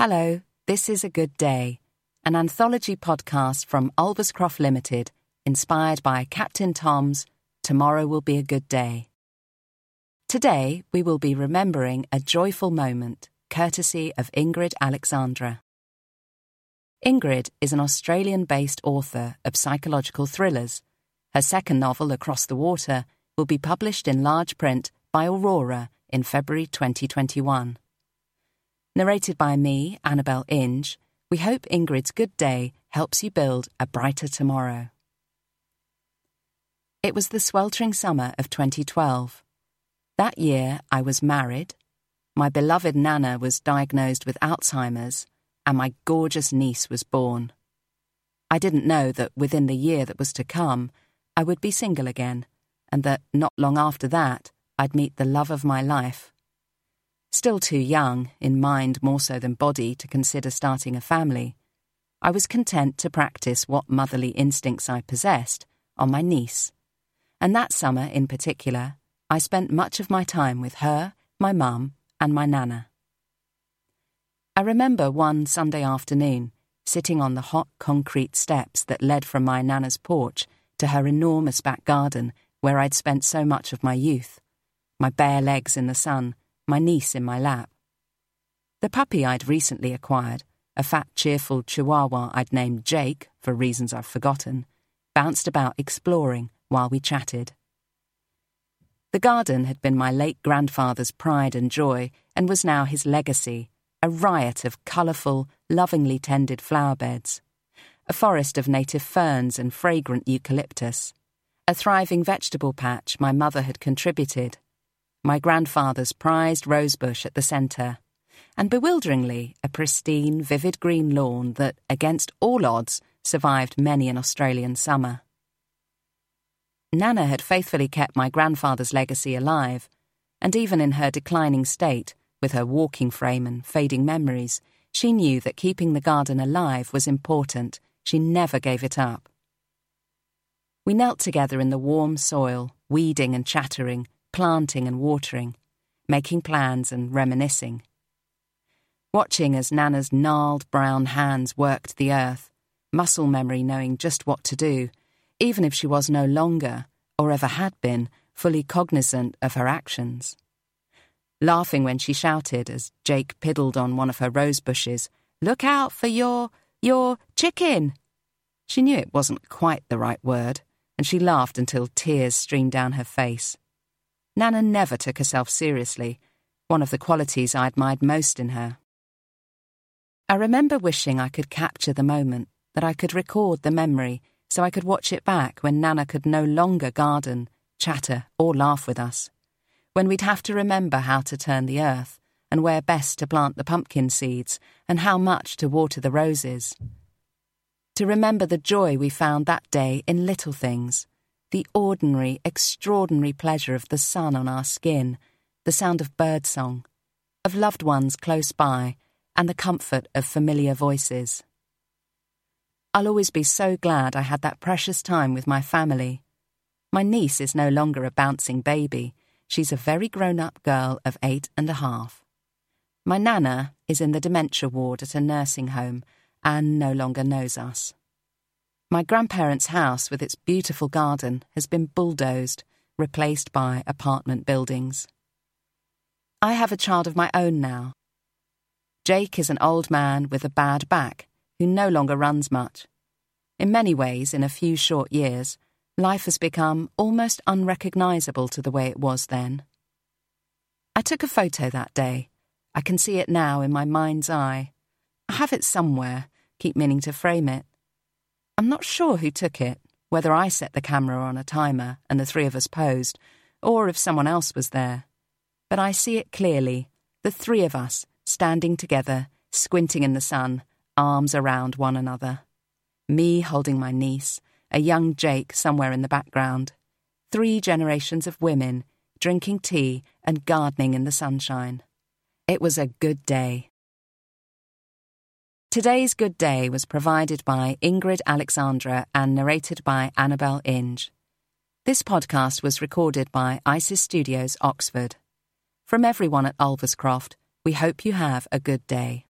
Hello, this is A Good Day, an anthology podcast from Ulverscroft Limited, inspired by Captain Tom's Tomorrow Will Be a Good Day. Today, we will be remembering a joyful moment, courtesy of Ingrid Alexandra. Ingrid is an Australian based author of psychological thrillers. Her second novel, Across the Water, will be published in large print by Aurora in February 2021. Narrated by me, Annabel Inge, we hope Ingrid's good day helps you build a brighter tomorrow. It was the sweltering summer of 2012. That year, I was married, my beloved Nana was diagnosed with Alzheimer's, and my gorgeous niece was born. I didn't know that within the year that was to come, I would be single again, and that not long after that, I'd meet the love of my life. Still too young, in mind more so than body, to consider starting a family, I was content to practice what motherly instincts I possessed on my niece. And that summer in particular, I spent much of my time with her, my mum, and my nana. I remember one Sunday afternoon, sitting on the hot concrete steps that led from my nana's porch to her enormous back garden where I'd spent so much of my youth, my bare legs in the sun my niece in my lap. The puppy I'd recently acquired, a fat, cheerful chihuahua I'd named Jake for reasons I've forgotten, bounced about exploring while we chatted. The garden had been my late grandfather's pride and joy and was now his legacy, a riot of colourful, lovingly tended flower beds, a forest of native ferns and fragrant eucalyptus, a thriving vegetable patch my mother had contributed my grandfather's prized rosebush at the centre, and bewilderingly a pristine, vivid green lawn that, against all odds, survived many an Australian summer. Nana had faithfully kept my grandfather's legacy alive, and even in her declining state, with her walking frame and fading memories, she knew that keeping the garden alive was important. She never gave it up. We knelt together in the warm soil, weeding and chattering, planting and watering, making plans and reminiscing. Watching as Nana's gnarled brown hands worked the earth, muscle memory knowing just what to do, even if she was no longer, or ever had been, fully cognizant of her actions. Laughing when she shouted as Jake piddled on one of her rose bushes, Look out for your, your chicken! She knew it wasn't quite the right word, and she laughed until tears streamed down her face. Nana never took herself seriously, one of the qualities I admired most in her. I remember wishing I could capture the moment, that I could record the memory so I could watch it back when Nana could no longer garden, chatter, or laugh with us, when we'd have to remember how to turn the earth and where best to plant the pumpkin seeds and how much to water the roses. To remember the joy we found that day in little things the ordinary, extraordinary pleasure of the sun on our skin, the sound of birdsong, of loved ones close by, and the comfort of familiar voices. I'll always be so glad I had that precious time with my family. My niece is no longer a bouncing baby. She's a very grown up girl of eight and a half. My nana is in the dementia ward at a nursing home and no longer knows us. My grandparents' house, with its beautiful garden, has been bulldozed, replaced by apartment buildings. I have a child of my own now. Jake is an old man with a bad back who no longer runs much. In many ways, in a few short years, life has become almost unrecognisable to the way it was then. I took a photo that day. I can see it now in my mind's eye. I have it somewhere, keep meaning to frame it. I'm not sure who took it, whether I set the camera on a timer and the three of us posed, or if someone else was there. But I see it clearly the three of us standing together, squinting in the sun, arms around one another. Me holding my niece, a young Jake somewhere in the background. Three generations of women drinking tea and gardening in the sunshine. It was a good day. Today's Good Day was provided by Ingrid Alexandra and narrated by Annabel Inge. This podcast was recorded by ISIS Studios, Oxford. From everyone at Ulverscroft, we hope you have a good day.